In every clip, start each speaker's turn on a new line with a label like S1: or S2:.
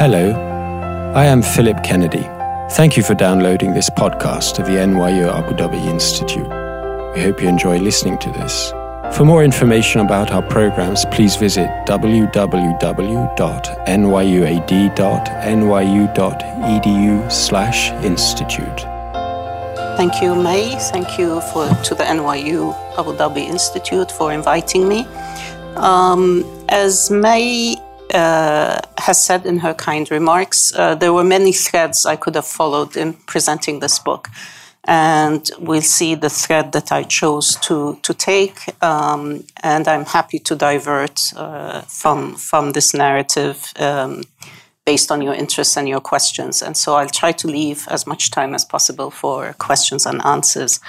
S1: Hello, I am Philip Kennedy. Thank you for downloading this podcast of the NYU Abu Dhabi Institute. We hope you enjoy listening to this. For more information about our programs, please visit www.nyuad.nyu.edu/institute.
S2: Thank you, May. Thank you for to the NYU Abu Dhabi Institute for inviting me. Um, as May uh, has said in her kind remarks, uh, there were many threads I could have followed in presenting this book. And we'll see the thread that I chose to, to take. Um, and I'm happy to divert uh, from, from this narrative um, based on your interests and your questions. And so I'll try to leave as much time as possible for questions and answers.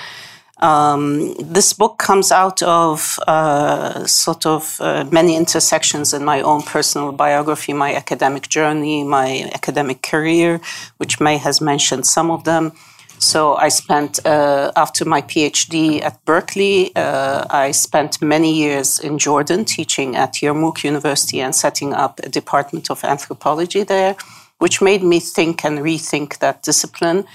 S2: Um, this book comes out of uh, sort of uh, many intersections in my own personal biography, my academic journey, my academic career, which May has mentioned some of them. So I spent, uh, after my PhD at Berkeley, uh, I spent many years in Jordan teaching at Yarmouk University and setting up a department of anthropology there, which made me think and rethink that discipline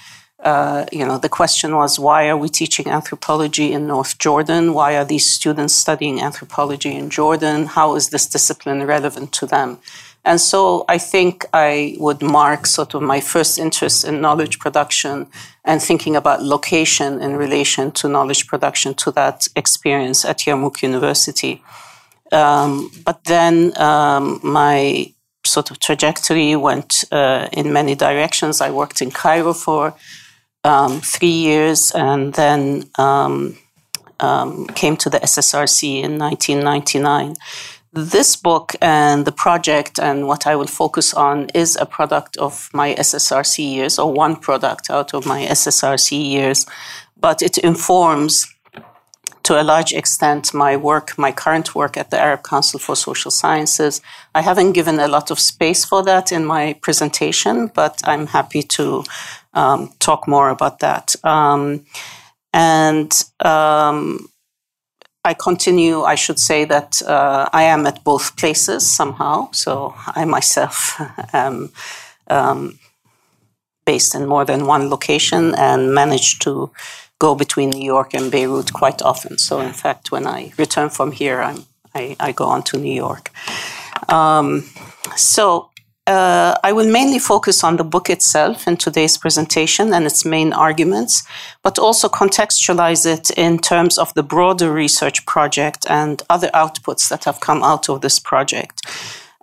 S2: uh, you know, the question was why are we teaching anthropology in North Jordan? Why are these students studying anthropology in Jordan? How is this discipline relevant to them? And so I think I would mark sort of my first interest in knowledge production and thinking about location in relation to knowledge production to that experience at Yarmouk University. Um, but then um, my sort of trajectory went uh, in many directions. I worked in Cairo for um, three years and then um, um, came to the SSRC in 1999. This book and the project and what I will focus on is a product of my SSRC years, or one product out of my SSRC years, but it informs to a large extent my work, my current work at the Arab Council for Social Sciences. I haven't given a lot of space for that in my presentation, but I'm happy to um, talk more about that. Um, and um, I continue, I should say that uh, I am at both places somehow. So I myself am um, based in more than one location and manage to go between New York and Beirut quite often. So, in fact, when I return from here, I'm, I, I go on to New York. Um, so, uh, I will mainly focus on the book itself in today's presentation and its main arguments, but also contextualize it in terms of the broader research project and other outputs that have come out of this project.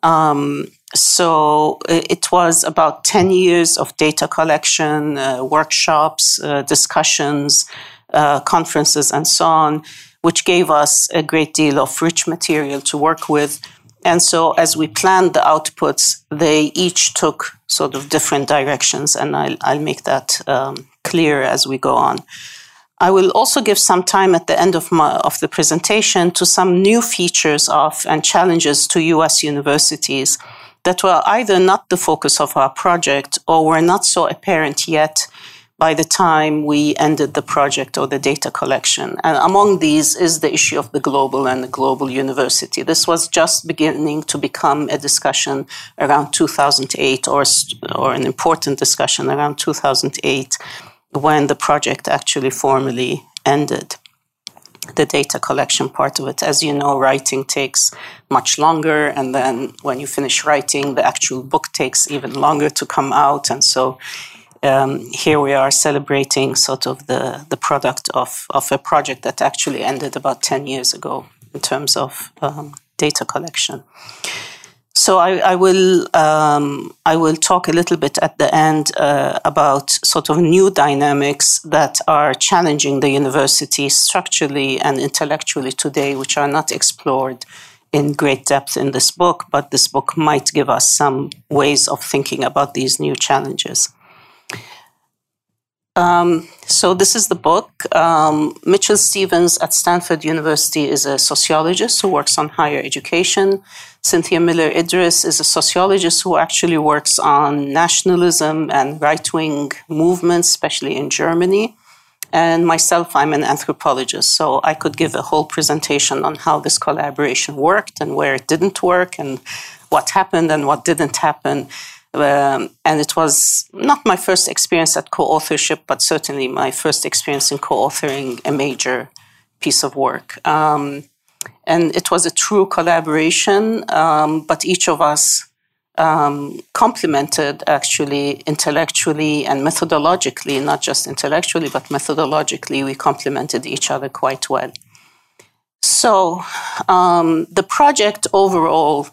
S2: Um, so it was about 10 years of data collection, uh, workshops, uh, discussions, uh, conferences, and so on, which gave us a great deal of rich material to work with and so as we planned the outputs, they each took sort of different directions, and I'll, I'll make that um, clear as we go on. I will also give some time at the end of, my, of the presentation to some new features of and challenges to US universities that were either not the focus of our project or were not so apparent yet by the time we ended the project or the data collection. And among these is the issue of the global and the global university. This was just beginning to become a discussion around 2008 or, or an important discussion around 2008 when the project actually formally ended the data collection part of it. As you know, writing takes much longer, and then when you finish writing, the actual book takes even longer to come out. And so um, here we are celebrating sort of the, the product of, of a project that actually ended about 10 years ago in terms of um, data collection. So I, I will um, I will talk a little bit at the end uh, about sort of new dynamics that are challenging the university structurally and intellectually today, which are not explored in great depth in this book, but this book might give us some ways of thinking about these new challenges. Um, so this is the book. Um, Mitchell Stevens at Stanford University is a sociologist who works on higher education. Cynthia Miller Idriss is a sociologist who actually works on nationalism and right-wing movements, especially in Germany. And myself, I'm an anthropologist, so I could give a whole presentation on how this collaboration worked and where it didn't work and what happened and what didn't happen. Um, and it was not my first experience at co authorship, but certainly my first experience in co authoring a major piece of work. Um, and it was a true collaboration, um, but each of us um, complemented actually intellectually and methodologically, not just intellectually, but methodologically, we complemented each other quite well. So um, the project overall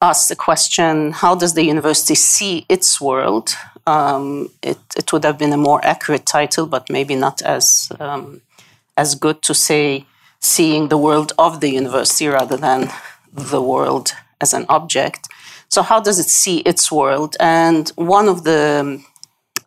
S2: asks the question how does the university see its world? Um, it, it, would have been a more accurate title, but maybe not as, um, as good to say seeing the world of the university rather than the world as an object. So, how does it see its world? And one of the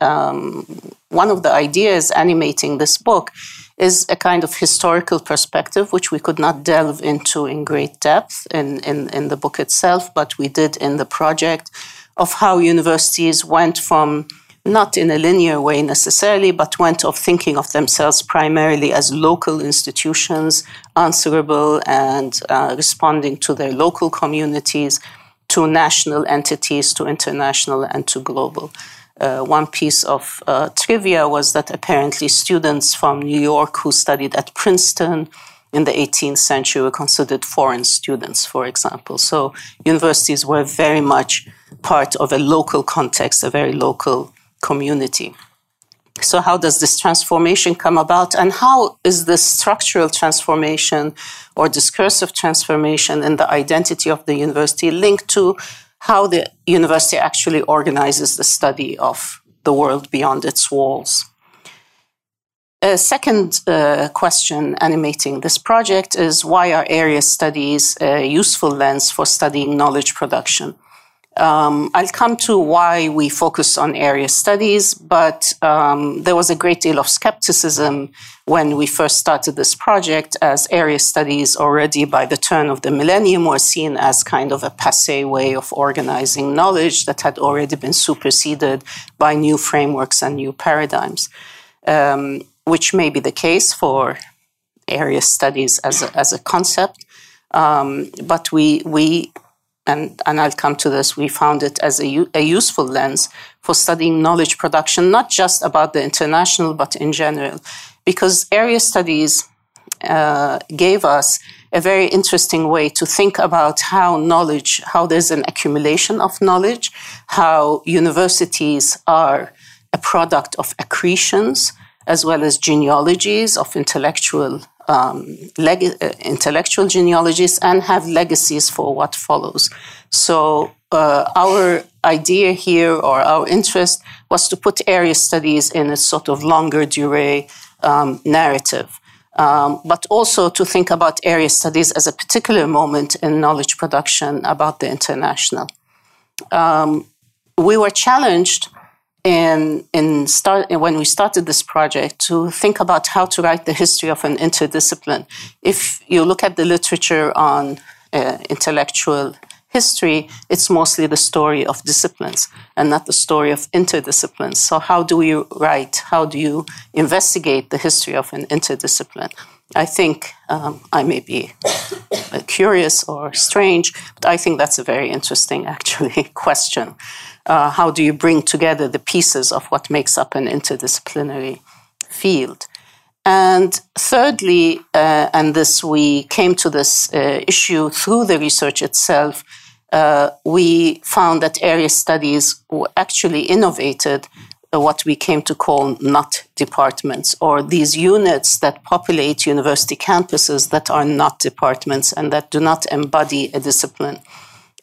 S2: um, one of the ideas animating this book is a kind of historical perspective, which we could not delve into in great depth in, in, in the book itself, but we did in the project of how universities went from not in a linear way necessarily, but went of thinking of themselves primarily as local institutions, answerable and uh, responding to their local communities, to national entities, to international, and to global. Uh, one piece of uh, trivia was that apparently students from New York who studied at Princeton in the 18th century were considered foreign students, for example. So universities were very much part of a local context, a very local community. So, how does this transformation come about, and how is this structural transformation or discursive transformation in the identity of the university linked to how the university actually organizes the study of the world beyond its walls? A second uh, question animating this project is why are area studies a useful lens for studying knowledge production? Um, I'll come to why we focus on area studies, but um, there was a great deal of skepticism when we first started this project, as area studies already by the turn of the millennium were seen as kind of a passe way of organizing knowledge that had already been superseded by new frameworks and new paradigms, um, which may be the case for area studies as a, as a concept. Um, but we, we and, and I'll come to this, we found it as a, a useful lens for studying knowledge production, not just about the international, but in general, because area studies uh, gave us a very interesting way to think about how knowledge, how there's an accumulation of knowledge, how universities are a product of accretions as well as genealogies of intellectual um, leg- uh, intellectual genealogies and have legacies for what follows. So, uh, our idea here or our interest was to put area studies in a sort of longue durée um, narrative. Um, but also to think about area studies as a particular moment in knowledge production about the international. Um, we were challenged in start, when we started this project to think about how to write the history of an interdiscipline. If you look at the literature on uh, intellectual history, it's mostly the story of disciplines and not the story of interdisciplines. So, how do you write? How do you investigate the history of an interdiscipline? I think um, I may be curious or strange, but I think that's a very interesting, actually, question uh, how do you bring together the pieces of what makes up an interdisciplinary field? And thirdly, uh, and this we came to this uh, issue through the research itself, uh, we found that area studies were actually innovated what we came to call not departments, or these units that populate university campuses that are not departments and that do not embody a discipline.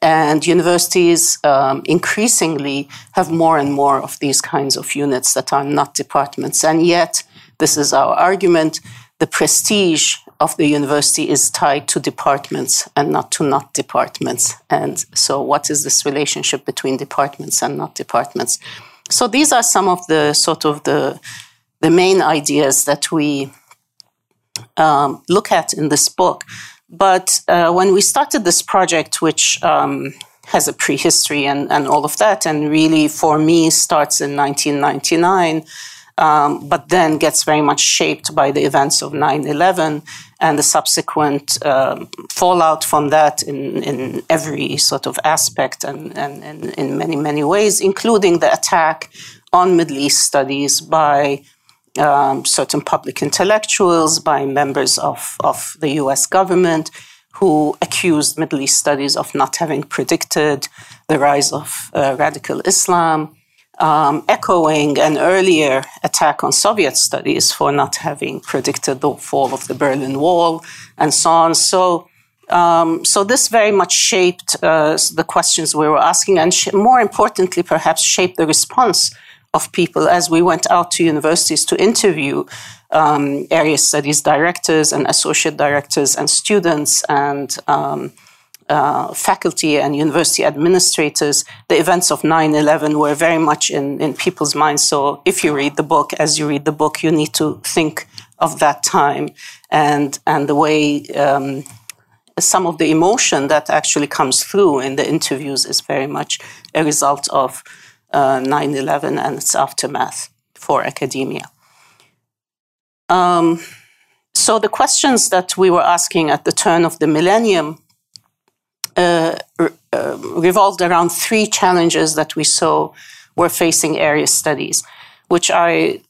S2: And universities um, increasingly have more and more of these kinds of units that are not departments. And yet, this is our argument the prestige of the university is tied to departments and not to not departments. And so, what is this relationship between departments and not departments? So, these are some of the sort of the, the main ideas that we um, look at in this book. But uh, when we started this project, which um, has a prehistory and, and all of that, and really for me starts in 1999, um, but then gets very much shaped by the events of 9 11 and the subsequent um, fallout from that in, in every sort of aspect and, and, and in many, many ways, including the attack on Middle East studies by um, certain public intellectuals, by members of, of the US government who accused Middle East studies of not having predicted the rise of uh, radical Islam um, echoing an earlier attack on Soviet studies for not having predicted the fall of the Berlin Wall and so on. So, um, so this very much shaped uh, the questions we were asking, and sh- more importantly, perhaps shaped the response of people as we went out to universities to interview um, area studies directors and associate directors and students and um, uh, faculty and university administrators, the events of 9 11 were very much in, in people's minds. So if you read the book, as you read the book, you need to think of that time and, and the way um, some of the emotion that actually comes through in the interviews is very much a result of uh, 9 11 and its aftermath for academia. Um, so the questions that we were asking at the turn of the millennium uh, uh, revolved around three challenges that we saw were facing area studies, which I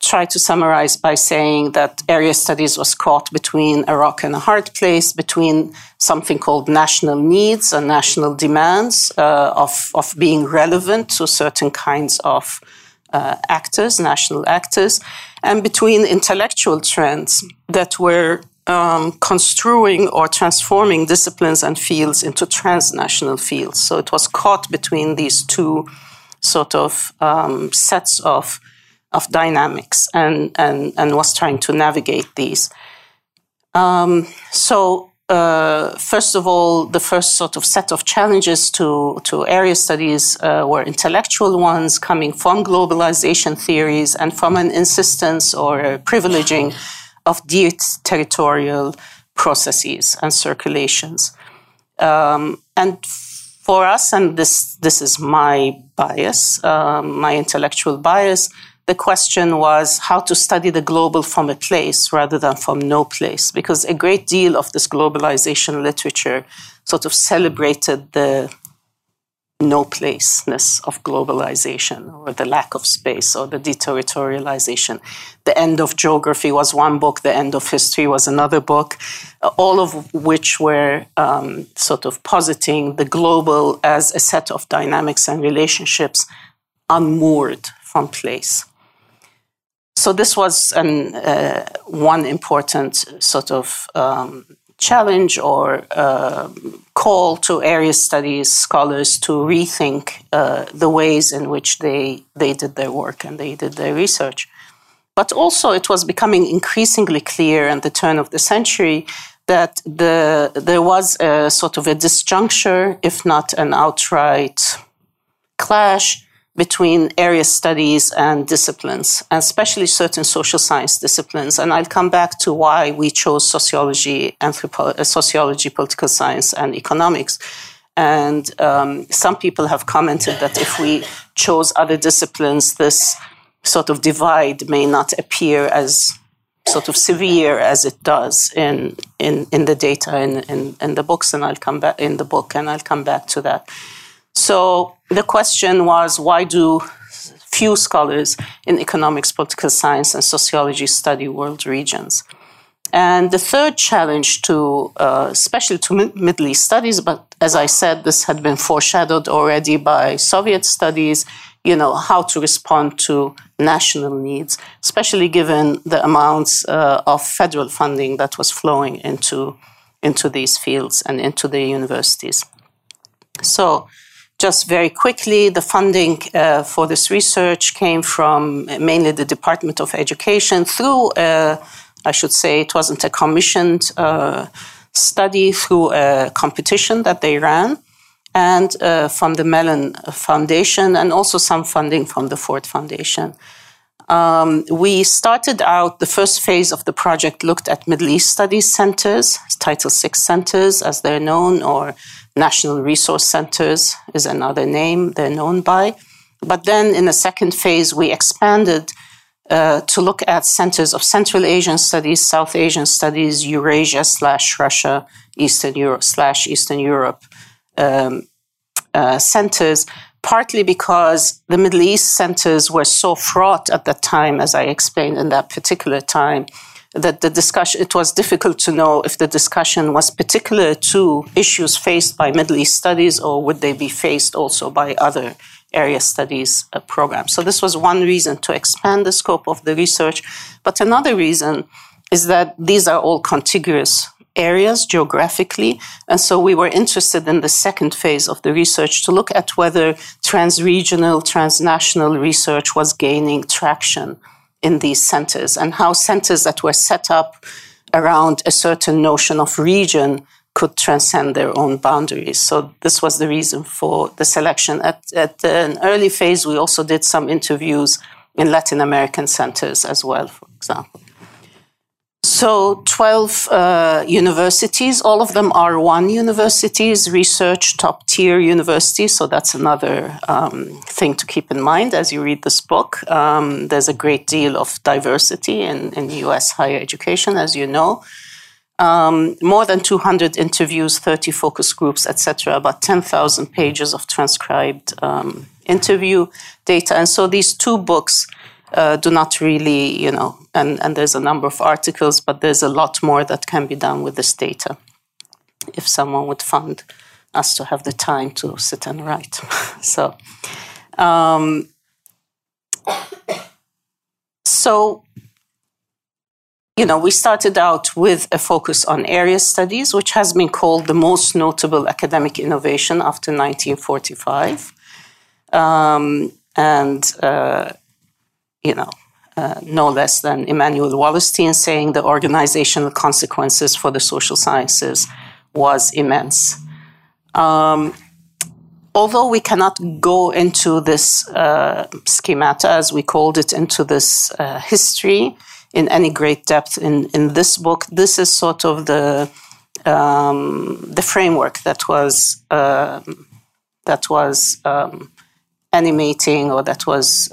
S2: try to summarize by saying that area studies was caught between a rock and a hard place, between something called national needs and national demands uh, of, of being relevant to certain kinds of uh, actors, national actors, and between intellectual trends that were um, construing or transforming disciplines and fields into transnational fields. So it was caught between these two sort of um, sets of of dynamics and, and and was trying to navigate these. Um, so uh, first of all, the first sort of set of challenges to, to area studies uh, were intellectual ones coming from globalization theories and from an insistence or privileging of territorial processes and circulations. Um, and for us, and this, this is my bias, um, my intellectual bias, the question was how to study the global from a place rather than from no place, because a great deal of this globalization literature sort of celebrated the no placeness of globalization or the lack of space or the deterritorialization. The End of Geography was one book, The End of History was another book, all of which were um, sort of positing the global as a set of dynamics and relationships unmoored from place. So this was an, uh, one important sort of um, challenge or uh, call to area studies scholars to rethink uh, the ways in which they, they did their work and they did their research. But also, it was becoming increasingly clear at the turn of the century that the, there was a sort of a disjuncture, if not an outright clash, between area studies and disciplines, and especially certain social science disciplines. And I'll come back to why we chose sociology, anthropo- uh, sociology, political science, and economics. And um, some people have commented that if we chose other disciplines, this sort of divide may not appear as sort of severe as it does in in, in the data in, in, in the books, and I'll come back in the book, and I'll come back to that. So the question was why do few scholars in economics, political science, and sociology study world regions? And the third challenge to, uh, especially to Middle East studies, but as I said, this had been foreshadowed already by Soviet studies, you know, how to respond to national needs, especially given the amounts uh, of federal funding that was flowing into, into these fields and into the universities. So just very quickly, the funding uh, for this research came from mainly the Department of Education through, uh, I should say, it wasn't a commissioned uh, study, through a competition that they ran, and uh, from the Mellon Foundation, and also some funding from the Ford Foundation. Um, we started out, the first phase of the project looked at Middle East Studies centers, Title VI centers as they're known, or National Resource Centers is another name they're known by. But then in the second phase, we expanded uh, to look at centers of Central Asian studies, South Asian studies, Eurasia slash Russia, Eastern Europe slash Eastern Europe um, uh, centers, partly because the Middle East centers were so fraught at that time, as I explained in that particular time, that the discussion, it was difficult to know if the discussion was particular to issues faced by Middle East studies or would they be faced also by other area studies uh, programs. So this was one reason to expand the scope of the research. But another reason is that these are all contiguous areas geographically. And so we were interested in the second phase of the research to look at whether transregional, transnational research was gaining traction in these centers and how centers that were set up around a certain notion of region could transcend their own boundaries. So this was the reason for the selection. At, at an early phase, we also did some interviews in Latin American centers as well, for example. So 12 uh, universities, all of them R1 universities, research top tier universities. So that's another um, thing to keep in mind as you read this book. Um, there's a great deal of diversity in, in US higher education, as you know. Um, more than 200 interviews, 30 focus groups, etc. About 10,000 pages of transcribed um, interview data. And so these two books uh, do not really, you know, and, and there's a number of articles, but there's a lot more that can be done with this data if someone would fund us to have the time to sit and write. so, um, so, you know, we started out with a focus on area studies, which has been called the most notable academic innovation after 1945. Um, and uh, you know, uh, no less than Immanuel Wallerstein saying the organizational consequences for the social sciences was immense. Um, although we cannot go into this uh, schemata, as we called it, into this uh, history in any great depth in, in this book, this is sort of the um, the framework that was um, that was um, animating or that was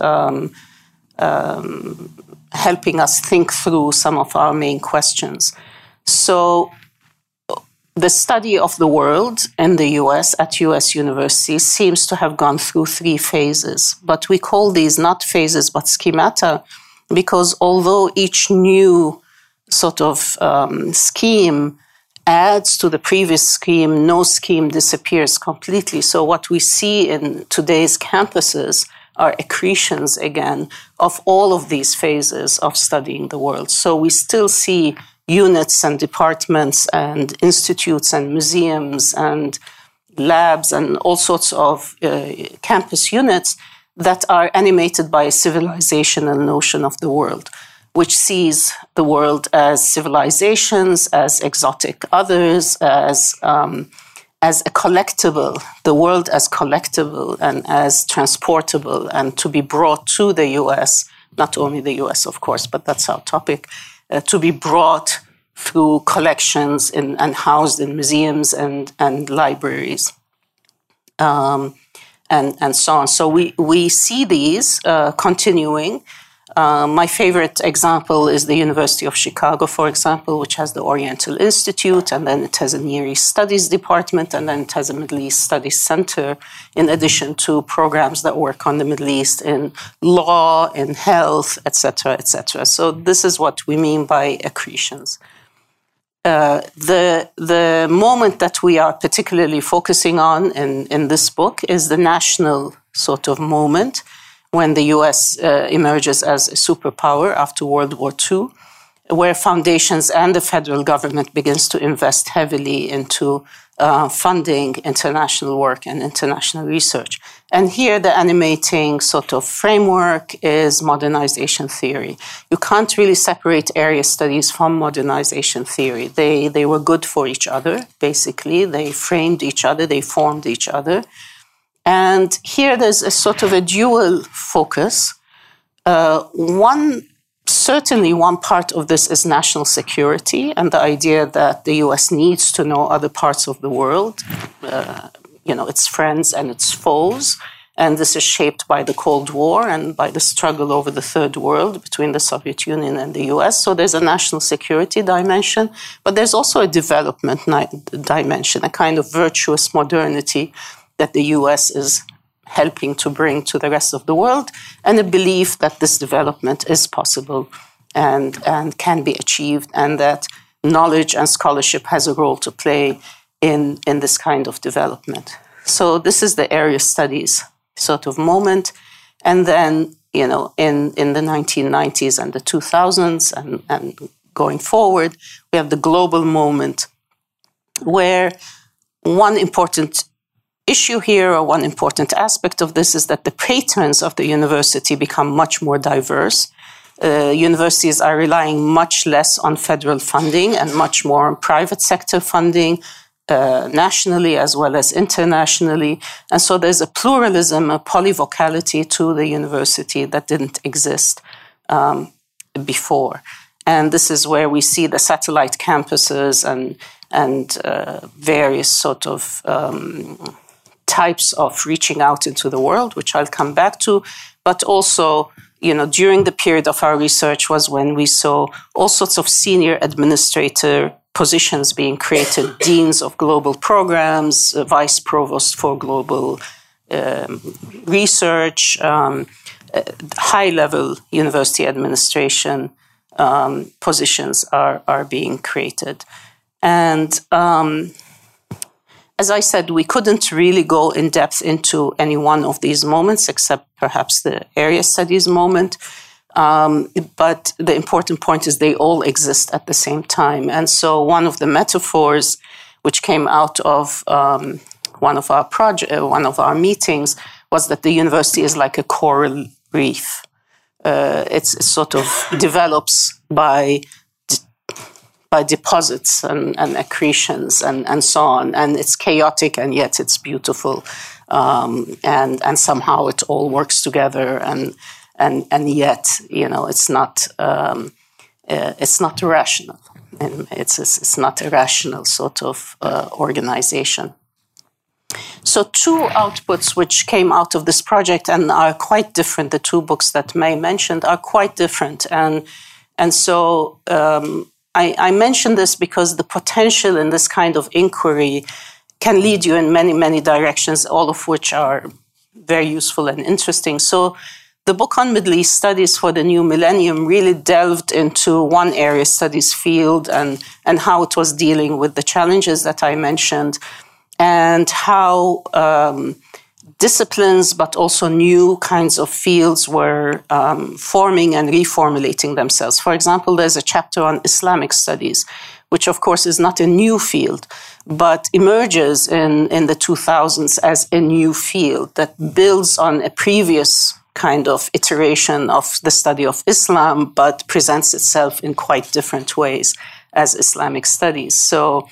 S2: um, helping us think through some of our main questions. So, the study of the world in the US at US universities seems to have gone through three phases, but we call these not phases but schemata because although each new sort of um, scheme adds to the previous scheme, no scheme disappears completely. So, what we see in today's campuses are accretions again of all of these phases of studying the world. So we still see units and departments and institutes and museums and labs and all sorts of uh, campus units that are animated by a civilizational notion of the world, which sees the world as civilizations, as exotic others, as um, as a collectible, the world as collectible and as transportable and to be brought to the US, not only the US, of course, but that's our topic, uh, to be brought through collections in, and housed in museums and, and libraries. Um, and, and so on. So we, we see these uh, continuing uh, my favorite example is the University of Chicago, for example, which has the Oriental Institute, and then it has a Near East Studies department, and then it has a Middle East Studies Center, in addition to programs that work on the Middle East in law, in health, etc., etc. So this is what we mean by accretions. Uh, the the moment that we are particularly focusing on in, in this book is the national sort of moment when the US uh, emerges as a superpower after World War II, where foundations and the federal government begins to invest heavily into uh, funding international work and international research. And here, the animating sort of framework is modernization theory. You can't really separate area studies from modernization theory. They, they were good for each other, basically. They framed each other, they formed each other. And here there's a sort of a dual focus. Uh, one, certainly one part of this is national security and the idea that the US needs to know other parts of the world, uh, you know, its friends and its foes, And this is shaped by the Cold War and by the struggle over the Third World between the Soviet Union and the US. So there's a national security dimension, but there's also a development dimension, a kind of virtuous modernity that the US is helping to bring to the rest of the world, and a belief that this development is possible and, and can be achieved, and that knowledge and scholarship has a role to play in, in this kind of development. So this is the area studies sort of moment. And then, you know, in, in the 1990s and the 2000s and, and going forward, we have the global moment where one important issue here or one important aspect of this is that the patrons of the university become much more diverse. Uh, universities are relying much less on federal funding and much more on private sector funding, uh, nationally as well as internationally. And so there's a pluralism, a polyvocality to the university that didn't exist um, before. And this is where we see the satellite campuses and, and uh, various sort of um, types of reaching out into the world, which I'll come back to, but also you know, during the period of our research was when we saw all sorts of senior administrator positions being created deans of global programs, uh, vice provost for global um, research, um, uh, high level university administration um, positions are, are being created. And um, as I said, we couldn't really go in depth into any one of these moments except perhaps the area studies moment. Um, but the important point is they all exist at the same time. And so one of the metaphors which came out of um, one of our project, uh, one of our meetings, was that the university is like a coral reef. Uh, it sort of develops by by deposits and, and accretions and, and so on, and it's chaotic and yet it's beautiful, um, and and somehow it all works together and and and yet you know it's not um, uh, it's not rational and it's it's not a rational sort of uh, organization. So two outputs which came out of this project and are quite different. The two books that May mentioned are quite different, and and so um, I, I mention this because the potential in this kind of inquiry can lead you in many many directions, all of which are very useful and interesting. So the book on Middle East studies for the new millennium really delved into one area studies field and, and how it was dealing with the challenges that I mentioned and how um, disciplines, but also new kinds of fields were um, forming and reformulating themselves. For example, there's a chapter on Islamic studies, which of course is not a new field, but emerges in, in the 2000s as a new field that builds on a previous kind of iteration of the study of Islam, but presents itself in quite different ways as Islamic studies. So,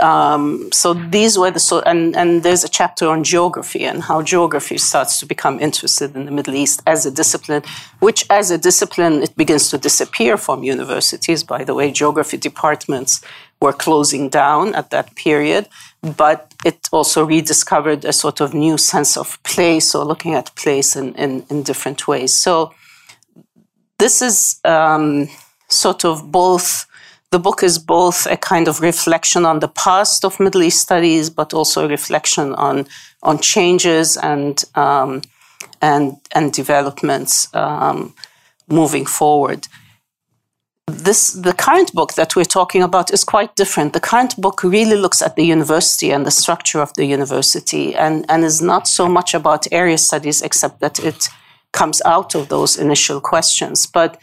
S2: um, so these were the so, and, and there's a chapter on geography and how geography starts to become interested in the Middle East as a discipline, which as a discipline it begins to disappear from universities. By the way, geography departments were closing down at that period, but it also rediscovered a sort of new sense of place or looking at place in, in, in different ways. So this is um, sort of both. The book is both a kind of reflection on the past of Middle East studies, but also a reflection on on changes and um, and and developments um, moving forward this the current book that we're talking about is quite different. The current book really looks at the university and the structure of the university and, and is not so much about area studies, except that it comes out of those initial questions. But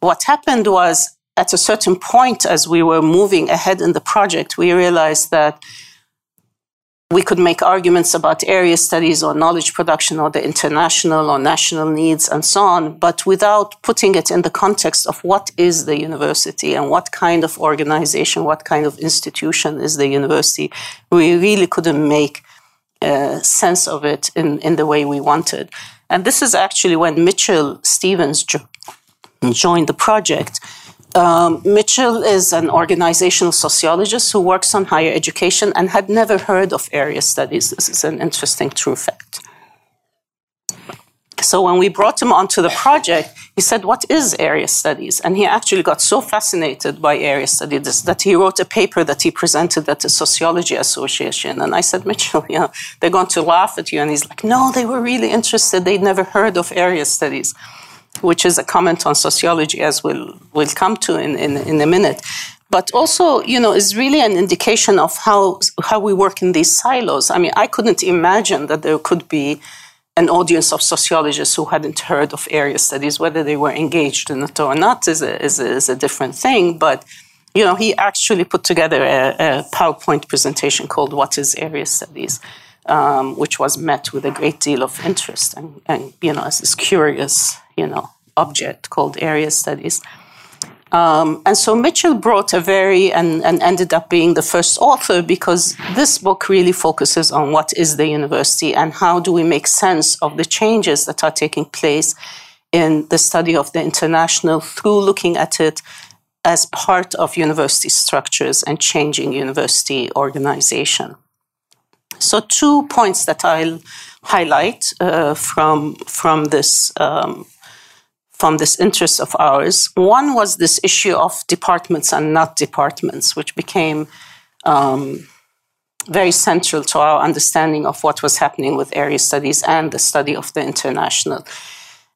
S2: what happened was at a certain point, as we were moving ahead in the project, we realized that we could make arguments about area studies or knowledge production or the international or national needs and so on, but without putting it in the context of what is the university and what kind of organization, what kind of institution is the university. We really couldn't make uh, sense of it in, in the way we wanted. And this is actually when Mitchell Stevens jo- joined the project um, Mitchell is an organizational sociologist who works on higher education and had never heard of area studies. This is an interesting true fact. So when we brought him onto the project, he said, What is area studies? And he actually got so fascinated by area studies that he wrote a paper that he presented at the Sociology Association. And I said, Mitchell, you know, they're going to laugh at you. And he's like, No, they were really interested. They'd never heard of area studies, which is a comment on sociology, as we'll, we'll come to in, in, in a minute. But also you know is really an indication of how how we work in these silos. I mean i couldn't imagine that there could be an audience of sociologists who hadn't heard of area studies whether they were engaged in it or not is a, is a, is a different thing. But you know he actually put together a, a powerpoint presentation called what is area studies um, which was met with a great deal of interest and, and you know as this curious you know object called area studies um, and so Mitchell brought a very, and, and ended up being the first author because this book really focuses on what is the university and how do we make sense of the changes that are taking place in the study of the international through looking at it as part of university structures and changing university organization. So, two points that I'll highlight uh, from, from this um, from this interest of ours. One was this issue of departments and not departments, which became um, very central to our understanding of what was happening with area studies and the study of the international.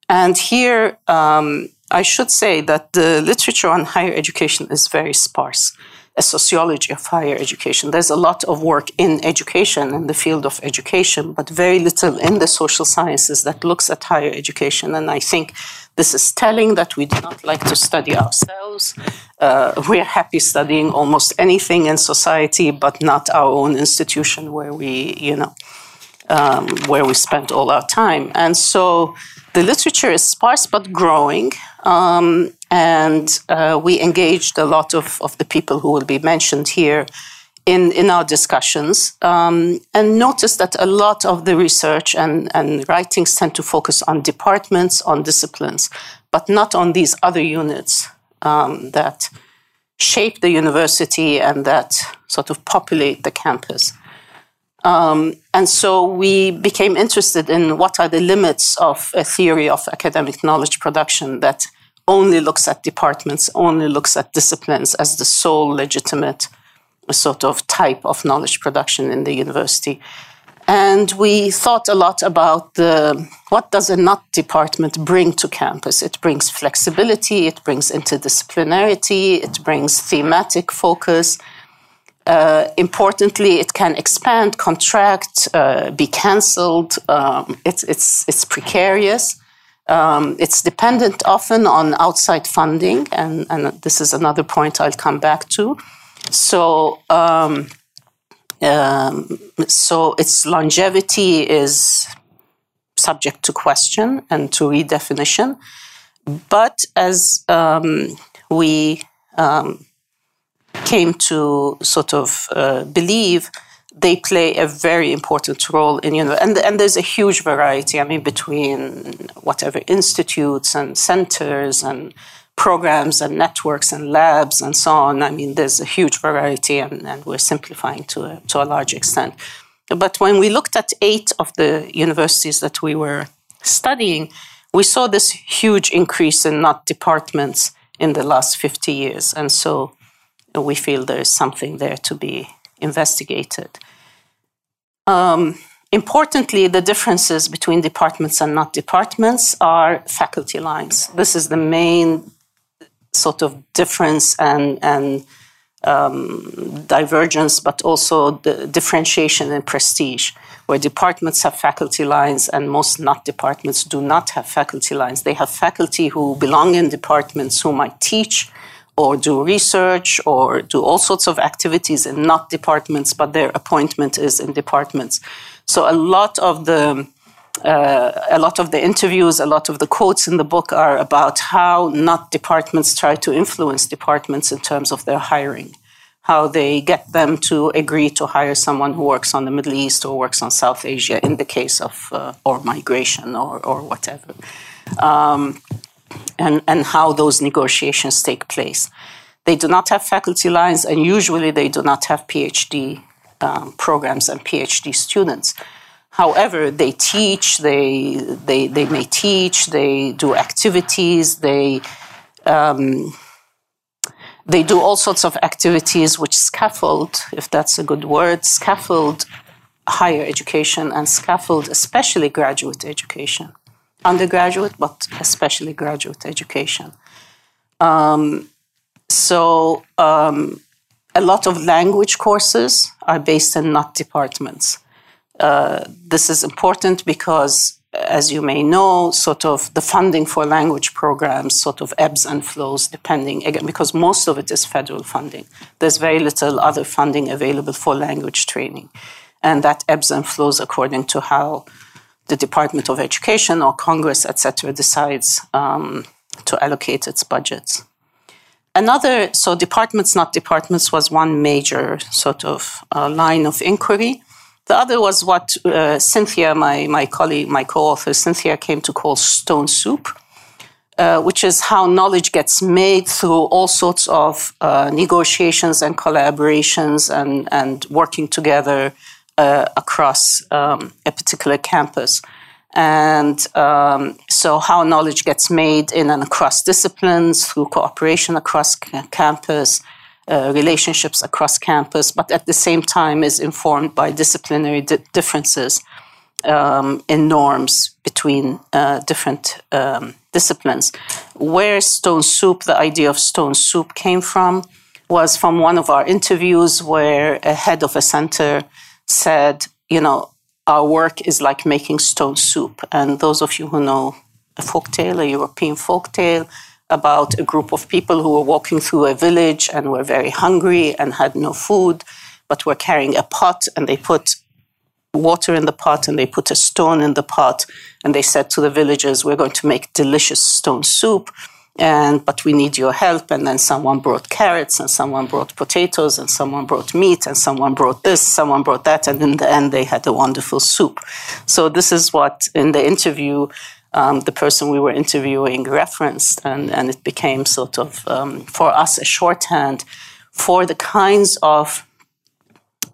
S2: And here, um, I should say that the literature on higher education is very sparse a sociology of higher education. There's a lot of work in education, in the field of education, but very little in the social sciences that looks at higher education. And I think this is telling that we do not like to study ourselves. Uh, we're happy studying almost anything in society, but not our own institution where we, you know, um, where we spend all our time. And so the literature is sparse but growing. Um, and uh, we engaged a lot of, of the people who will be mentioned here in, in our discussions um, and noticed that a lot of the research and, and writings tend to focus on departments, on disciplines, but not on these other units um, that shape the university and that sort of populate the campus. Um, and so we became interested in what are the limits of a theory of academic knowledge production that only looks at departments, only looks at disciplines as the sole legitimate sort of type of knowledge production in the university. And we thought a lot about the, what does a not department bring to campus? It brings flexibility, it brings interdisciplinarity, it brings thematic focus. Uh, importantly, it can expand, contract, uh, be cancelled. Um, it's, it's, it's precarious. Um, it's dependent often on outside funding, and, and, this is another point I'll come back to. So, um, um, so its longevity is subject to question and to redefinition. But as um, we um, came to sort of uh, believe, they play a very important role in you know and, and there's a huge variety i mean between whatever institutes and centers and programs and networks and labs and so on i mean there's a huge variety and, and we're simplifying to a, to a large extent but when we looked at eight of the universities that we were studying we saw this huge increase in not departments in the last 50 years and so we feel there's something there to be investigated. Um, importantly, the differences between departments and not departments are faculty lines. This is the main sort of difference and, and um, divergence, but also the differentiation and prestige, where departments have faculty lines and most not departments do not have faculty lines. They have faculty who belong in departments who might teach or do research or do all sorts of activities in not departments, but their appointment is in departments. So a lot of the uh, a lot of the interviews, a lot of the quotes in the book are about how not departments try to influence departments in terms of their hiring, how they get them to agree to hire someone who works on the Middle East or works on South Asia in the case of uh, or migration or or whatever. Um, and, and how those negotiations take place. They do not have faculty lines, and usually they do not have PhD um, programs and PhD students. However, they teach, they, they, they may teach, they do activities, they, um, they do all sorts of activities which scaffold, if that's a good word, scaffold higher education and scaffold especially graduate education. Undergraduate, but especially graduate education. Um, so, um, a lot of language courses are based in not departments. Uh, this is important because, as you may know, sort of the funding for language programs sort of ebbs and flows depending, again, because most of it is federal funding. There's very little other funding available for language training. And that ebbs and flows according to how the Department of Education or Congress, etc., decides um, to allocate its budgets. Another, so departments, not departments, was one major sort of uh, line of inquiry. The other was what uh, Cynthia, my, my colleague, my co author, Cynthia, came to call stone soup, uh, which is how knowledge gets made through all sorts of uh, negotiations and collaborations and, and working together uh, across um, a particular campus. And um, so, how knowledge gets made in and across disciplines through cooperation across campus, uh, relationships across campus, but at the same time is informed by disciplinary di- differences um, in norms between uh, different um, disciplines. Where Stone Soup, the idea of Stone Soup came from, was from one of our interviews where a head of a center said, you know, our work is like making stone soup. And those of you who know a folktale, a European folktale, about a group of people who were walking through a village and were very hungry and had no food, but were carrying a pot and they put water in the pot and they put a stone in the pot and they said to the villagers, We're going to make delicious stone soup and but we need your help. And then someone brought carrots and someone brought potatoes and someone brought meat and someone brought this someone brought that and in the end they had a wonderful soup. So this is what in the interview um, the person we were interviewing referenced and, and it became sort of um, for us a shorthand for the kinds of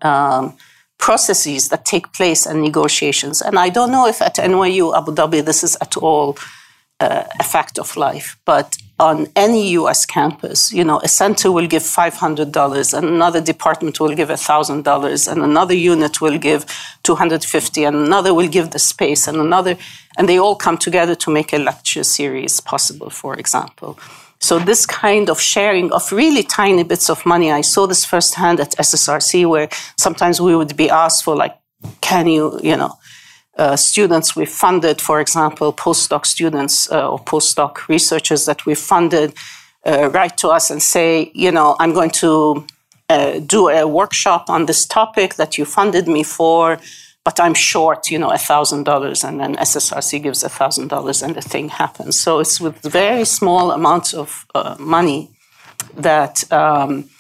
S2: um, processes that take place and negotiations and i don't know if at nyu abu dhabi this is at all uh, a fact of life. But on any US campus, you know, a center will give $500 and another department will give $1,000 and another unit will give 250 and another will give the space and another, and they all come together to make a lecture series possible, for example. So this kind of sharing of really tiny bits of money, I saw this firsthand at SSRC where sometimes we would be asked for like, can you, you know, uh, students we funded, for example, postdoc students uh, or postdoc researchers that we funded, uh, write to us and say, you know, I'm going to uh, do a workshop on this topic that you funded me for, but I'm short, you know, $1,000. And then SSRC gives $1,000 and the thing happens. So it's with very small amounts of uh, money that. Um,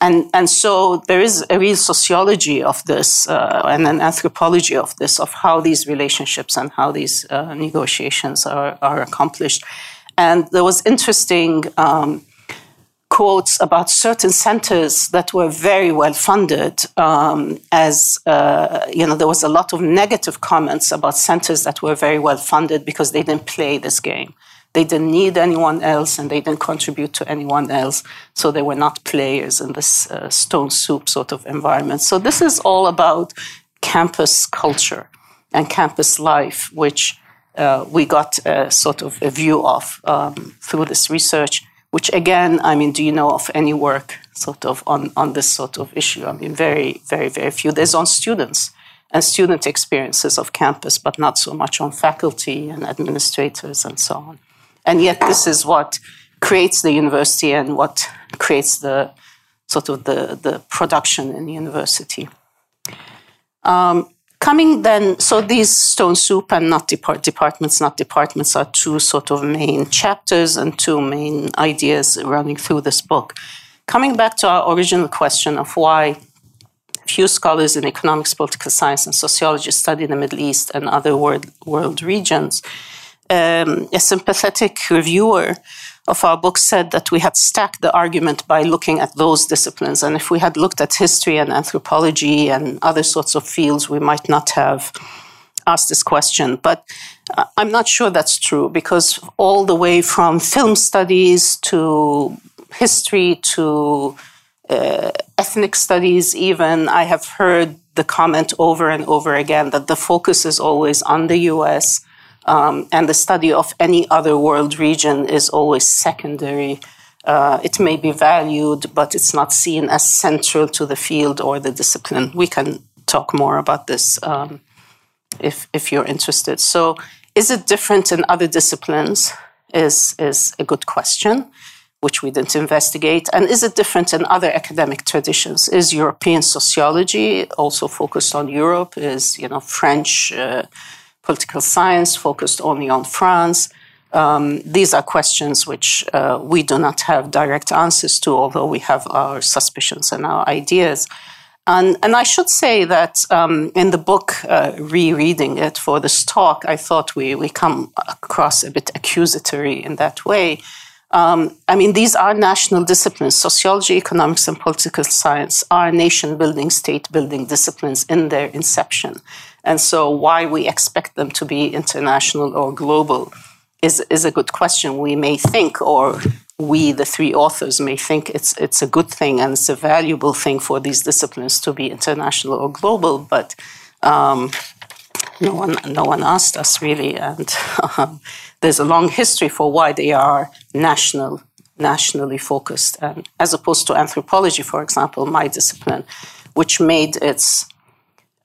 S2: and and so there is a real sociology of this uh, and an anthropology of this of how these relationships and how these uh, negotiations are, are accomplished. And there was interesting um, quotes about certain centers that were very well funded um, as uh, you know there was a lot of negative comments about centers that were very well funded because they didn't play this game they didn't need anyone else and they didn't contribute to anyone else. So they were not players in this uh, stone soup sort of environment. So this is all about campus culture and campus life, which uh, we got a sort of a view of um, through this research. Which again, I mean, do you know of any work sort of on, on this sort of issue? I mean, very, very, very few. There's on students and student experiences of campus, but not so much on faculty and administrators and so on. And yet, this is what creates the university and what creates the sort of the, the production in the university. Um, coming then, so these stone soup and not depart, departments, not departments are two sort of main chapters and two main ideas running through this book. Coming back to our original question of why few scholars in economics, political science, and sociology study the Middle East and other world, world regions, um, a sympathetic reviewer of our book said that we had stacked the argument by looking at those disciplines. And if we had looked at history and anthropology and other sorts of fields, we might not have asked this question, but uh, I'm not sure that's true because all the way from film studies to history to uh, ethnic studies, even, I have heard the comment over and over again that the focus is always on the US um, and the study of any other world region is always secondary. Uh, it may be valued, but it's not seen as central to the field or the discipline. We can talk more about this um, if, if you're interested. So, is it different in other disciplines? Is, is a good question which we didn't investigate? And is it different in other academic traditions? Is European sociology also focused on Europe? Is you know French uh, political science focused only on France? Um, these are questions which uh, we do not have direct answers to, although we have our suspicions and our ideas. And, and I should say that um, in the book, uh, rereading it for this talk, I thought we, we come across a bit accusatory in that way. Um, I mean, these are national disciplines. Sociology, economics, and political science are nation building, state building disciplines in their inception. And so, why we expect them to be international or global is, is a good question. We may think, or we, the three authors, may think it's, it's a good thing and it's a valuable thing for these disciplines to be international or global, but um, no, one, no one asked us really. And um, there's a long history for why they are national, nationally focused, and as opposed to anthropology, for example, my discipline, which made its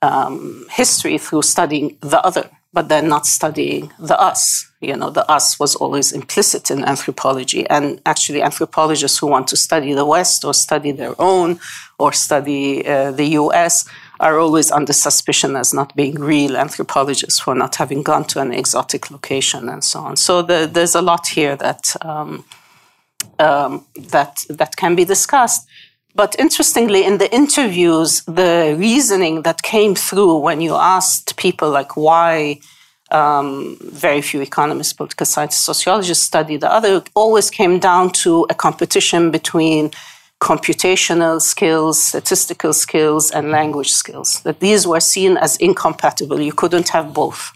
S2: um, history through studying the other, but then not studying the us. You know, the us was always implicit in anthropology, and actually, anthropologists who want to study the West or study their own or study uh, the U.S are always under suspicion as not being real anthropologists for not having gone to an exotic location and so on. So the, there's a lot here that um, um, that that can be discussed. But interestingly, in the interviews, the reasoning that came through when you asked people like why um, very few economists, political scientists, sociologists study the other, always came down to a competition between computational skills, statistical skills, and language skills. That these were seen as incompatible. You couldn't have both.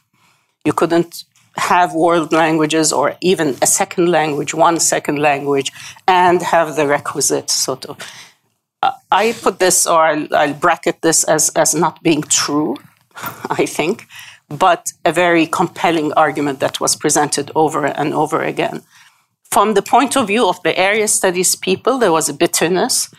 S2: You couldn't have world languages or even a second language, one second language, and have the requisite sort of. I put this, or I'll, I'll bracket this as, as not being true, I think, but a very compelling argument that was presented over and over again. From the point of view of the area studies people, there was a bitterness,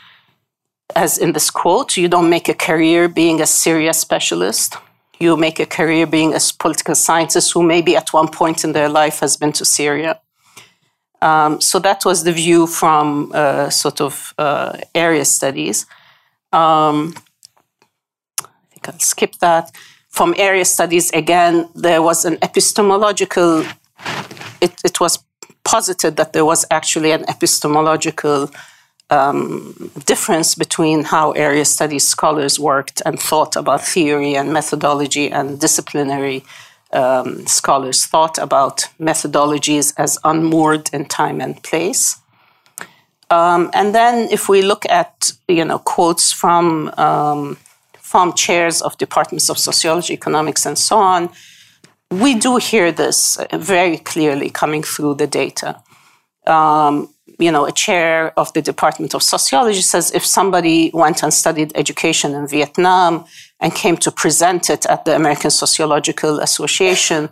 S2: as in this quote you don't make a career being a Syria specialist. You make a career being a political scientist who maybe at one point in their life has been to Syria. Um, so that was the view from uh, sort of uh, area studies. Um, I think I'll skip that. From area studies, again, there was an epistemological, it, it was posited that there was actually an epistemological um, difference between how area studies scholars worked and thought about theory and methodology, and disciplinary um, scholars thought about methodologies as unmoored in time and place. Um, and then, if we look at you know quotes from um, from chairs of departments of sociology, economics, and so on, we do hear this very clearly coming through the data. Um, you know, a chair of the Department of Sociology says if somebody went and studied education in Vietnam and came to present it at the American Sociological Association,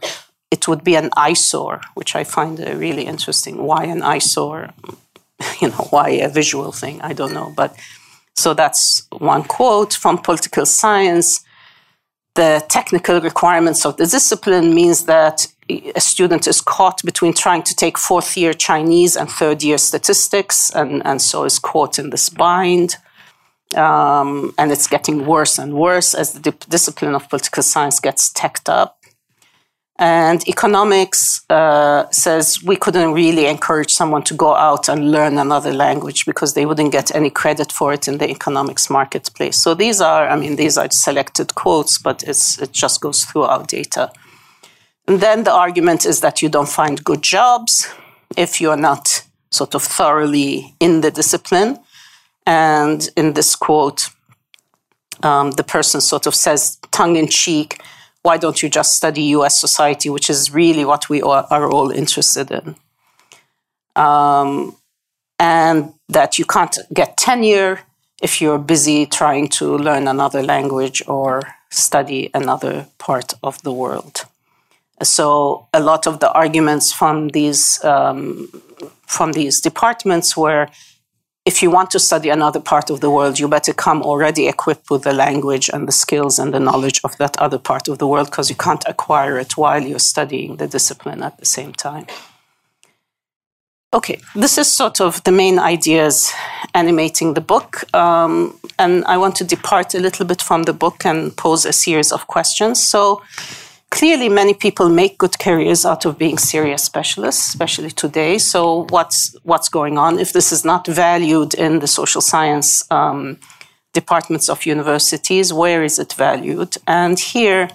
S2: it would be an eyesore, which I find really interesting. Why an eyesore? You know, why a visual thing? I don't know. But so that's one quote from political science the technical requirements of the discipline means that a student is caught between trying to take fourth year Chinese and third year statistics, and, and so is caught in this bind. Um, and it's getting worse and worse as the discipline of political science gets teched up. And economics uh, says we couldn't really encourage someone to go out and learn another language because they wouldn't get any credit for it in the economics marketplace. So these are, I mean, these are selected quotes, but it just goes through our data. And then the argument is that you don't find good jobs if you're not sort of thoroughly in the discipline. And in this quote, um, the person sort of says, tongue in cheek, why don't you just study US society, which is really what we are all interested in? Um, and that you can't get tenure if you're busy trying to learn another language or study another part of the world. So a lot of the arguments from these um, from these departments were if you want to study another part of the world, you better come already equipped with the language and the skills and the knowledge of that other part of the world because you can't acquire it while you're studying the discipline at the same time. Okay, this is sort of the main ideas animating the book. Um, and I want to depart a little bit from the book and pose a series of questions. So, clearly many people make good careers out of being Syria specialists, especially today. So what's what's going on if this is not valued in the social science um, departments of universities? Where is it valued? And here,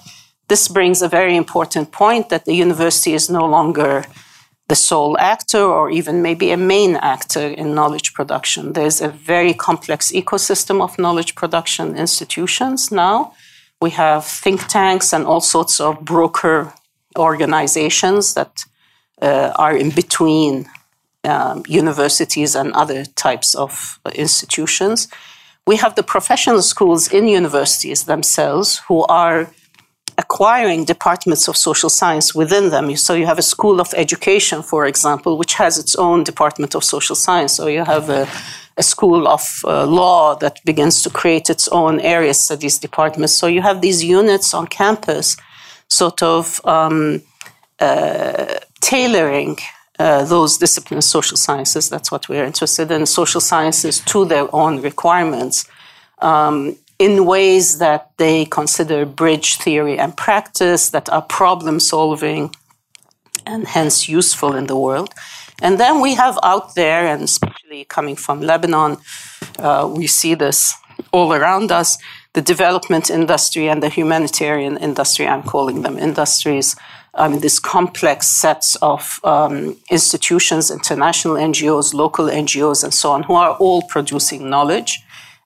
S2: this brings a very important point that the university is no longer the sole actor or even maybe a main actor in knowledge production. There's a very complex ecosystem of knowledge production institutions now we have think tanks and all sorts of broker organizations that uh, are in between um, universities and other types of institutions. We have the professional schools in universities themselves who are acquiring departments of social science within them. So you have a school of education, for example, which has its own department of social science. So you have a a school of uh, law that begins to create its own area studies departments. So you have these units on campus, sort of um, uh, tailoring uh, those disciplines, social sciences. That's what we're interested in, social sciences to their own requirements. Um, in ways that they consider bridge theory and practice that are problem solving and hence useful in the world. And then we have out there, and especially coming from Lebanon, uh, we see this all around us the development industry and the humanitarian industry. I'm calling them industries. I mean, this complex sets of um, institutions, international NGOs, local NGOs, and so on, who are all producing knowledge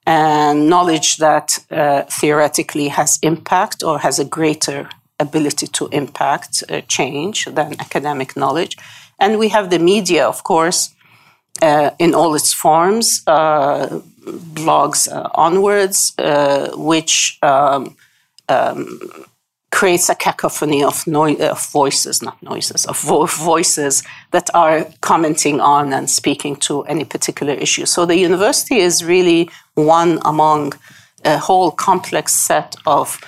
S2: and knowledge that uh, theoretically has impact or has a greater ability to impact uh, change than academic knowledge. And we have the media, of course, uh, in all its forms, uh, blogs uh, onwards, uh, which um, um, creates a cacophony of, no- of, voices, not noises, of vo- voices that are commenting on and speaking to any particular issue. So the university is really one among a whole complex set of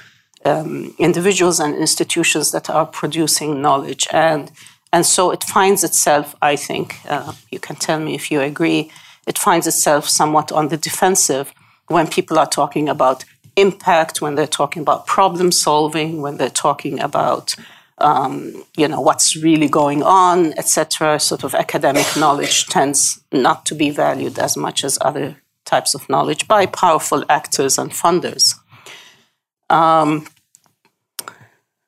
S2: um, individuals and institutions that are producing knowledge. And and so it finds itself, I think, uh, you can tell me if you agree, it finds itself somewhat on the defensive when people are talking about impact, when they're talking about problem solving, when they're talking about um, you know what's really going on, etc. Sort of academic knowledge tends not to be valued as much as other types of knowledge by powerful actors and funders. Um,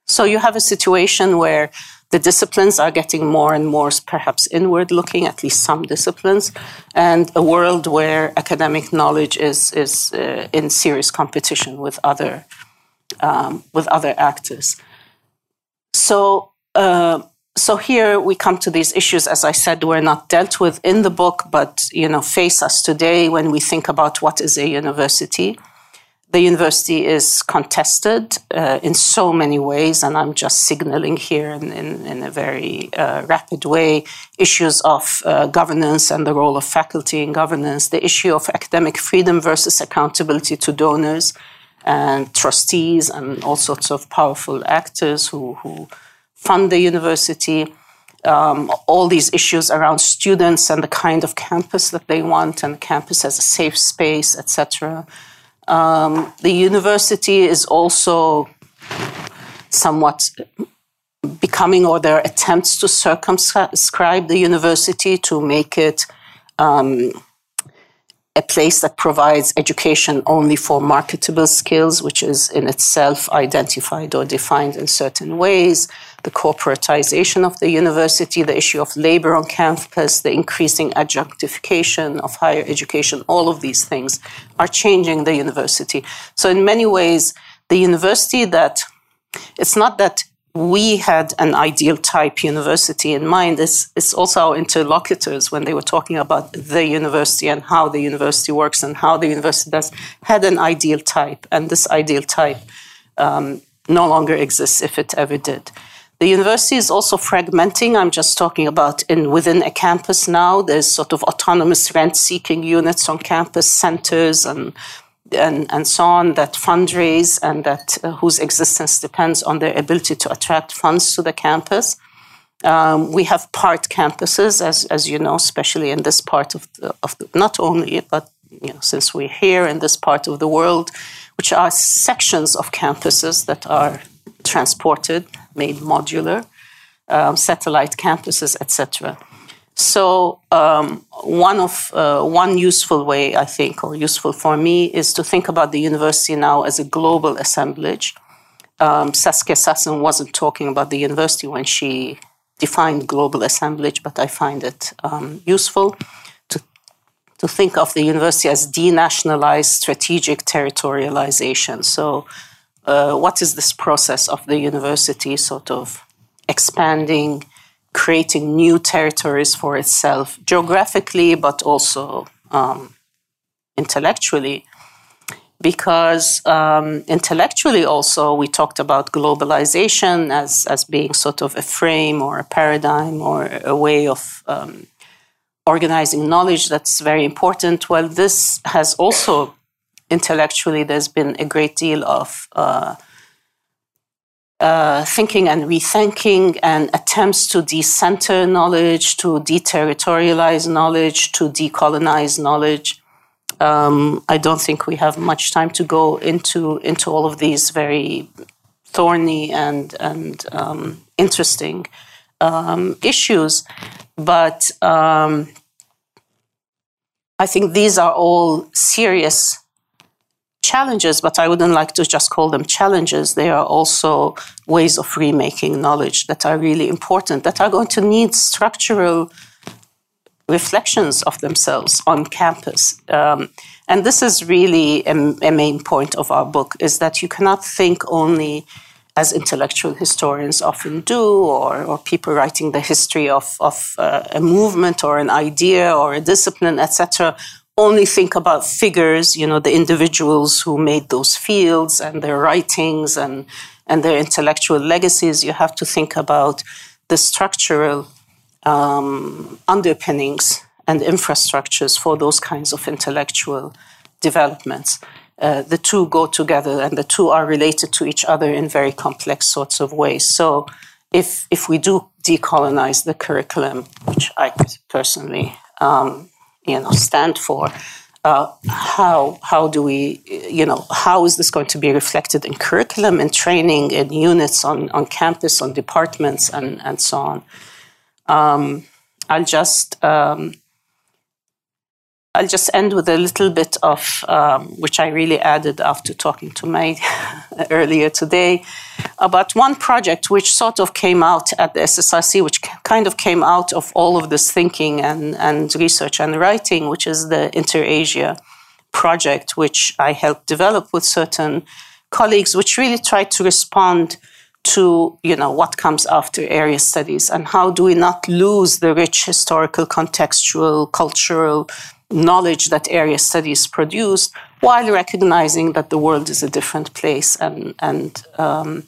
S2: so you have a situation where the disciplines are getting more and more perhaps inward looking, at least some disciplines, and a world where academic knowledge is, is uh, in serious competition with other, um, with other actors. So, uh, so here we come to these issues, as I said, were not dealt with in the book, but you know, face us today when we think about what is a university the university is contested uh, in so many ways, and I'm just signaling here in, in, in a very uh, rapid way issues of uh, governance and the role of faculty in governance, the issue of academic freedom versus accountability to donors and trustees and all sorts of powerful actors who, who fund the university. Um, all these issues around students and the kind of campus that they want, and campus as a safe space, etc. Um, the university is also somewhat becoming, or there are attempts to circumscribe the university to make it um, a place that provides education only for marketable skills, which is in itself identified or defined in certain ways, the corporatization of the university, the issue of labor on campus, the increasing adjunctification of higher education, all of these things are changing the university. So, in many ways, the university that it's not that we had an ideal type university in mind. It's, it's also our interlocutors when they were talking about the university and how the university works and how the university does had an ideal type, and this ideal type um, no longer exists if it ever did. The university is also fragmenting. I'm just talking about in within a campus now. There's sort of autonomous rent-seeking units on campus, centers, and and, and so on that fundraise and that uh, whose existence depends on their ability to attract funds to the campus. Um, we have part campuses, as as you know, especially in this part of the, of the, not only but you know since we're here in this part of the world, which are sections of campuses that are transported, made modular, um, satellite campuses, etc. So um, one of uh, one useful way, I think, or useful for me, is to think about the university now as a global assemblage. Um, Saskia Sassen wasn't talking about the university when she defined global assemblage, but I find it um, useful to to think of the university as denationalized strategic territorialization. So, uh, what is this process of the university sort of expanding? creating new territories for itself geographically, but also um, intellectually. Because um, intellectually, also, we talked about globalization as, as being sort of a frame or a paradigm or a way of um, organizing knowledge that's very important. Well, this has also intellectually, there's been a great deal of uh, uh, thinking and rethinking and attempts to decenter knowledge, to deterritorialize knowledge, to decolonize knowledge. Um, I don't think we have much time to go into into all of these very thorny and and um, interesting um, issues, but um, I think these are all serious challenges, but I wouldn't like to just call them challenges. They are also ways of remaking knowledge that are really important, that are going to need structural reflections of themselves on campus. Um, and this is really a, a, main point of our book is that you cannot think only as intellectual historians often do, or, or people writing the history of, of uh, a movement or an idea or a discipline, etc., only think about figures, you know, the individuals who made those fields and their writings and, and their intellectual legacies. You have to think about the structural um, underpinnings and infrastructures for those kinds of intellectual developments. Uh, the two go together and the two are related to each other in very complex sorts of ways. So, if, if we do decolonize the curriculum, which I personally um, you know stand for. Uh, how how do we you know how is this going to be reflected in curriculum and training in units on on campus on departments and and so on um, i'll just um, I'll just end with a little bit of um, which I really added after talking to May earlier today about one project which sort of came out at the SSRC, which kind of came out of all of this thinking and, and research and writing, which is the InterAsia project, which I helped develop with certain colleagues, which really tried to respond to you know what comes after area studies and how do we not lose the rich historical contextual cultural knowledge that area studies produce while recognizing that the world is a different place and and um,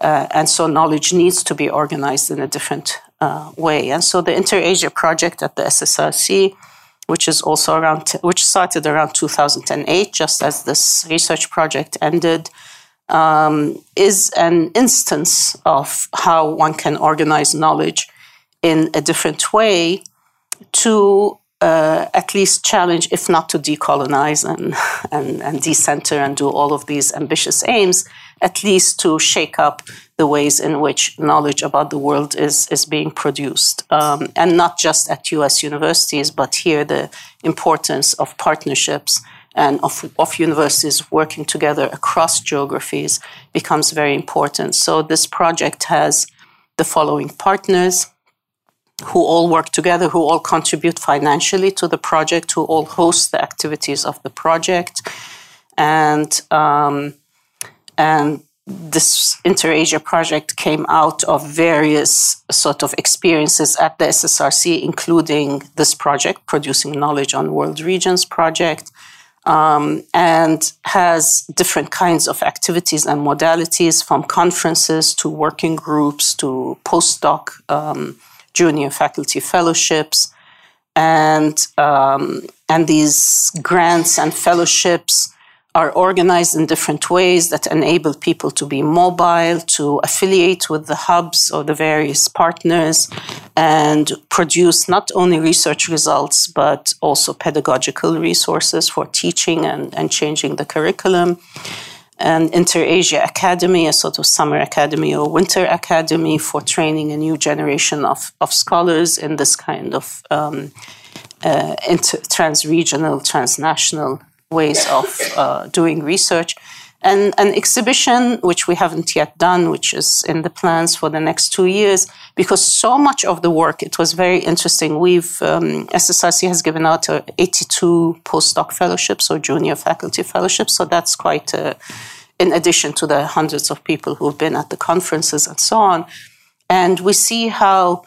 S2: uh, and so knowledge needs to be organized in a different uh, way. And so the InterAsia project at the SSRC, which is also around, t- which started around 2008, just as this research project ended, um, is an instance of how one can organize knowledge in a different way to uh, at least challenge, if not to decolonize and, and, and decenter and do all of these ambitious aims, at least to shake up the ways in which knowledge about the world is, is being produced. Um, and not just at US universities, but here the importance of partnerships and of, of universities working together across geographies becomes very important. So this project has the following partners who all work together, who all contribute financially to the project, who all host the activities of the project. And, um, and this InterAsia project came out of various sort of experiences at the SSRC, including this project, Producing Knowledge on World Regions project, um, and has different kinds of activities and modalities from conferences to working groups to postdoc um, junior faculty fellowships. And, um, and these grants and fellowships are organized in different ways that enable people to be mobile, to affiliate with the hubs or the various partners, and produce not only research results, but also pedagogical resources for teaching and, and changing the curriculum. And InterAsia Academy, a sort of summer academy or winter academy for training a new generation of, of scholars in this kind of um, uh, inter- trans-regional, transnational ways of uh, doing research. And an exhibition, which we haven't yet done, which is in the plans for the next two years, because so much of the work, it was very interesting. We've, um, SSRC has given out uh, 82 postdoc fellowships or junior faculty fellowships. So that's quite, uh, in addition to the hundreds of people who've been at the conferences and so on. And we see how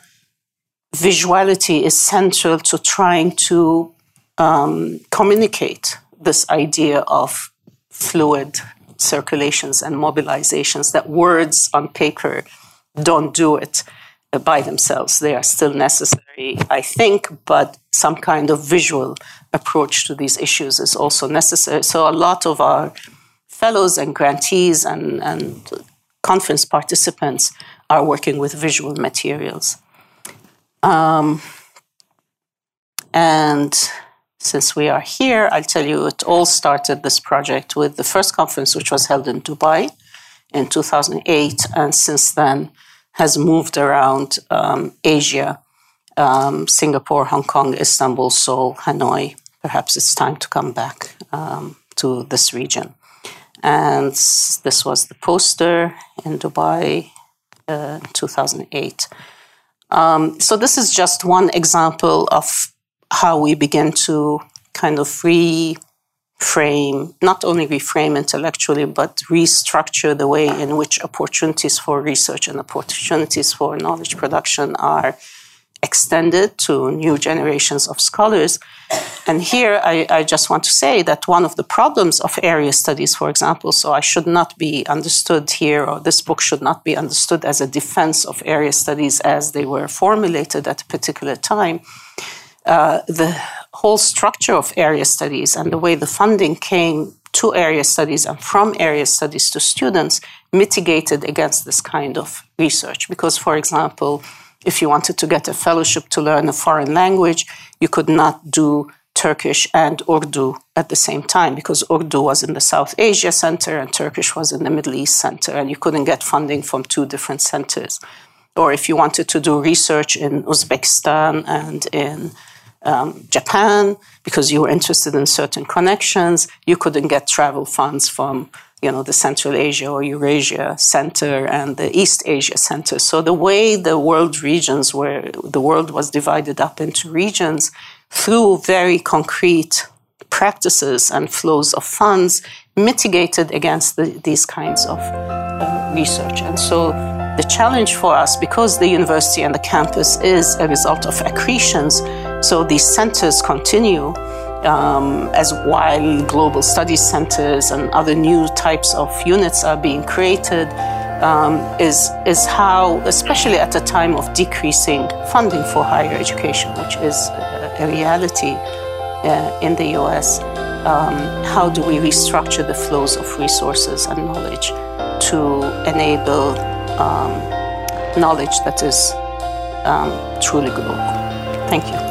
S2: visuality is central to trying to um, communicate this idea of fluid circulations and mobilizations, that words on paper don't do it by themselves. They are still necessary, I think, but some kind of visual approach to these issues is also necessary. So a lot of our fellows and grantees and, and conference participants are working with visual materials. Um, and since we are here, I'll tell you it all started this project with the first conference, which was held in Dubai in 2008, and since then has moved around um, Asia, um, Singapore, Hong Kong, Istanbul, Seoul, Hanoi. Perhaps it's time to come back um, to this region. And this was the poster in Dubai uh, 2008. Um, so, this is just one example of how we begin to kind of reframe, not only reframe intellectually, but restructure the way in which opportunities for research and opportunities for knowledge production are extended to new generations of scholars. And here I, I, just want to say that one of the problems of area studies, for example, so I should not be understood here, or this book should not be understood as a defense of area studies as they were formulated at a particular time uh, the whole structure of area studies and the way the funding came to area studies and from area studies to students mitigated against this kind of research. Because, for example, if you wanted to get a fellowship to learn a foreign language, you could not do Turkish and Urdu at the same time because Urdu was in the South Asia Center and Turkish was in the Middle East Center, and you couldn't get funding from two different centers. Or if you wanted to do research in Uzbekistan and in um, Japan because you were interested in certain connections. You couldn't get travel funds from you know the Central Asia or Eurasia Center and the East Asia Center. So the way the world regions were, the world was divided up into regions through very concrete practices and flows of funds mitigated against the, these kinds of uh, research. And so the challenge for us, because the university and the campus is a result of accretions, so these centers continue um, as while global studies centers and other new types of units are being created, um, is, is how, especially at a time of decreasing funding for higher education, which is a, a reality uh, in the US, um, how do we restructure the flows of resources and knowledge to enable um, knowledge that is um, truly global. Thank you.